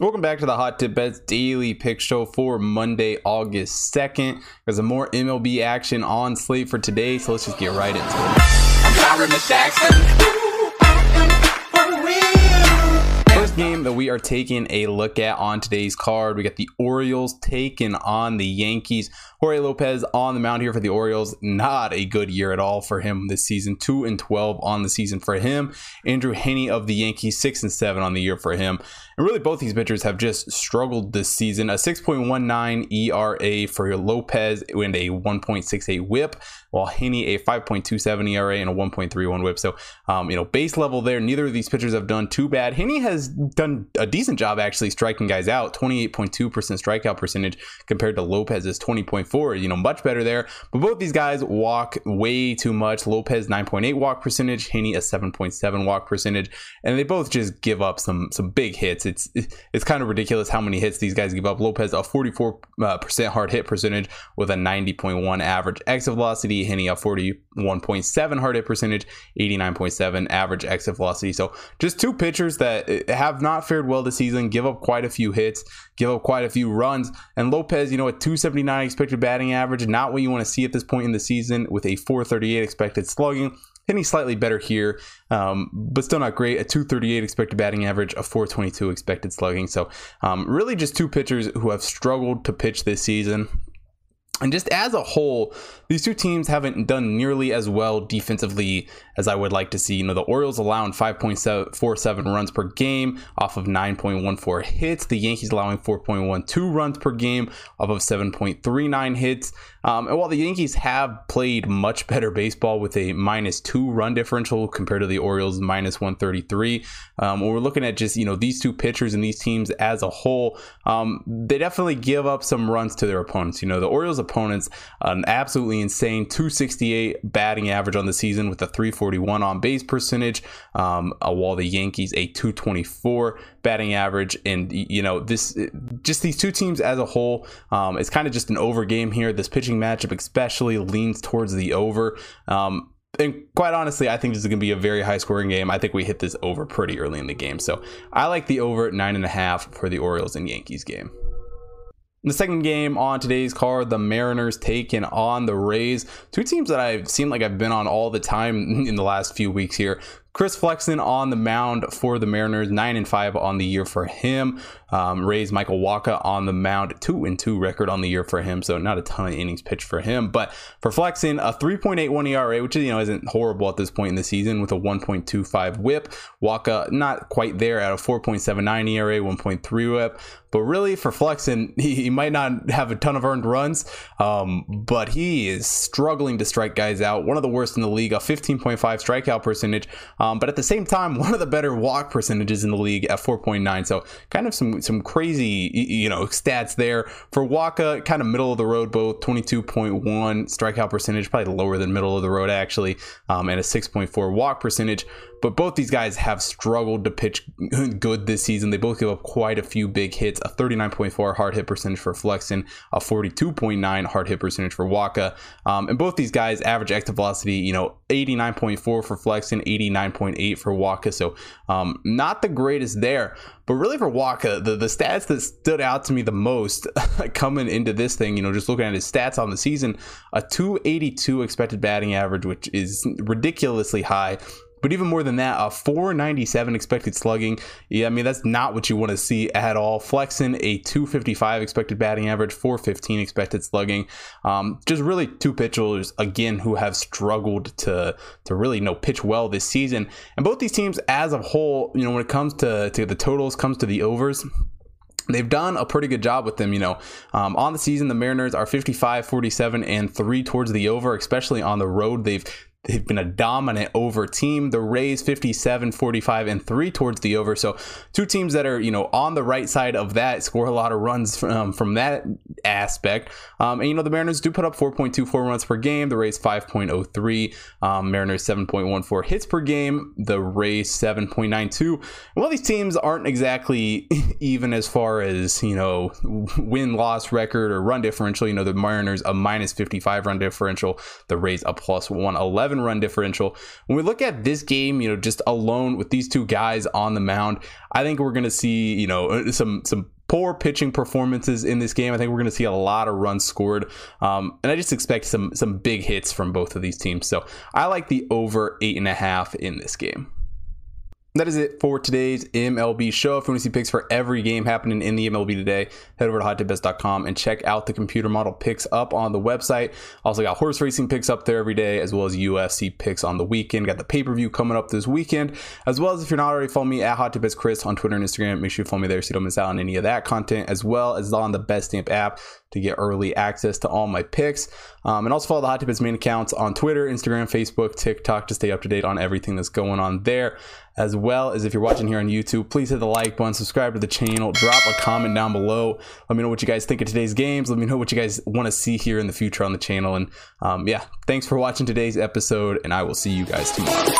Welcome back to the Hot Tip Bets Daily Pick Show for Monday, August 2nd. There's a more MLB action on slate for today, so let's just get right into it. First game that we are taking a look at on today's card, we got the Orioles taking on the Yankees. Jorge Lopez on the mound here for the Orioles. Not a good year at all for him this season. 2 and 12 on the season for him. Andrew Heaney of the Yankees, 6 and 7 on the year for him. And really, both these pitchers have just struggled this season. A 6.19 ERA for Lopez and a 1.68 whip, while Heaney a 5.27 ERA and a 1.31 whip. So, um, you know, base level there, neither of these pitchers have done too bad. Heaney has done a decent job actually striking guys out, 28.2% strikeout percentage compared to Lopez's 20.4. You know, much better there. But both these guys walk way too much. Lopez 9.8 walk percentage, Heaney a 7.7 walk percentage, and they both just give up some some big hits. It's it's kind of ridiculous how many hits these guys give up. Lopez a 44% uh, hard hit percentage with a 90.1 average exit velocity, Heaney a 41.7 hard hit percentage, 89.7 average exit velocity. So just two pitchers that uh, have not fared well this season, give up quite a few hits, give up quite a few runs. And Lopez, you know, a 279 expected batting average, not what you want to see at this point in the season with a 438 expected slugging. Heaney slightly better here, um, but still not great. A 238 expected batting average, a 422 expected slugging. So, um, really just two pitchers who have struggled to pitch this season. And just as a whole, these two teams haven't done nearly as well defensively as I would like to see. You know, the Orioles allowing 5.47 runs per game off of 9.14 hits. The Yankees allowing 4.12 runs per game off of 7.39 hits. Um, and while the Yankees have played much better baseball with a minus two run differential compared to the Orioles minus 133, um, when we're looking at just, you know, these two pitchers and these teams as a whole, um, they definitely give up some runs to their opponents. You know, the Orioles opponents, an absolutely insane 268 batting average on the season with a 341 on base percentage, um, while the Yankees a 224 batting average. And, you know, this just these two teams as a whole, um, it's kind of just an over game here. This pitching matchup especially leans towards the over. Um, and quite honestly, I think this is going to be a very high scoring game. I think we hit this over pretty early in the game. So I like the over nine and a half for the Orioles and Yankees game. The second game on today's card, the Mariners taking on the Rays. Two teams that I've seen like I've been on all the time in the last few weeks here. Chris Flexen on the mound for the Mariners, nine and five on the year for him. Um, Rays Michael Wacha on the mound, two and two record on the year for him, so not a ton of innings pitched for him. But for Flexen, a 3.81 ERA, which you know isn't horrible at this point in the season, with a 1.25 WHIP. Wacha not quite there at a 4.79 ERA, 1.3 WHIP. But really, for Flexen, he, he might not have a ton of earned runs, um, but he is struggling to strike guys out. One of the worst in the league, a 15.5 strikeout percentage. Um, but at the same time, one of the better walk percentages in the league at 4.9. So kind of some some crazy you know stats there for Wacha. Kind of middle of the road, both 22.1 strikeout percentage, probably lower than middle of the road actually, um, and a 6.4 walk percentage. But both these guys have struggled to pitch good this season. They both give up quite a few big hits a 39.4 hard hit percentage for Flexen, a 42.9 hard hit percentage for Wacha, Um, and both these guys average exit velocity, you know, 89.4 for Flexen, 89.8 for Wacha. So um, not the greatest there. But really for Wacha, the, the stats that stood out to me the most coming into this thing, you know, just looking at his stats on the season, a 282 expected batting average, which is ridiculously high. But even more than that, a 497 expected slugging. Yeah, I mean, that's not what you want to see at all. Flexen, a 255 expected batting average, 415 expected slugging. Um, just really two pitchers, again, who have struggled to, to really you know, pitch well this season. And both these teams, as a whole, you know, when it comes to, to the totals, comes to the overs, they've done a pretty good job with them you know um, on the season the mariners are 55 47 and 3 towards the over especially on the road they've They've been a dominant over team. The Rays 57, 45, and 3 towards the over. So two teams that are, you know, on the right side of that score a lot of runs from, um, from that aspect. Um, and you know the Mariners do put up 4.24 runs per game. The Rays 5.03. Um, Mariners 7.14 hits per game. The Rays 7.92. Well, these teams aren't exactly even as far as you know win loss record or run differential. You know the Mariners a minus 55 run differential. The Rays a plus 111 run differential. When we look at this game, you know just alone with these two guys on the mound, I think we're going to see you know some some poor pitching performances in this game. I think we're going to see a lot of runs scored, um, and I just expect some some big hits from both of these teams. So I like the over eight and a half in this game. That is it for today's MLB show. If you want to see picks for every game happening in the MLB today, head over to hottipbets.com and check out the computer model picks up on the website. Also got horse racing picks up there every day, as well as UFC picks on the weekend. Got the pay per view coming up this weekend, as well as if you're not already following me at Hot Chris on Twitter and Instagram, make sure you follow me there so you don't miss out on any of that content, as well as on the Betstamp app to get early access to all my picks. Um, and also follow the Hot Tip Bets main accounts on Twitter, Instagram, Facebook, TikTok to stay up to date on everything that's going on there. As well as if you're watching here on YouTube, please hit the like button, subscribe to the channel, drop a comment down below. Let me know what you guys think of today's games. Let me know what you guys want to see here in the future on the channel. And um, yeah, thanks for watching today's episode, and I will see you guys tomorrow.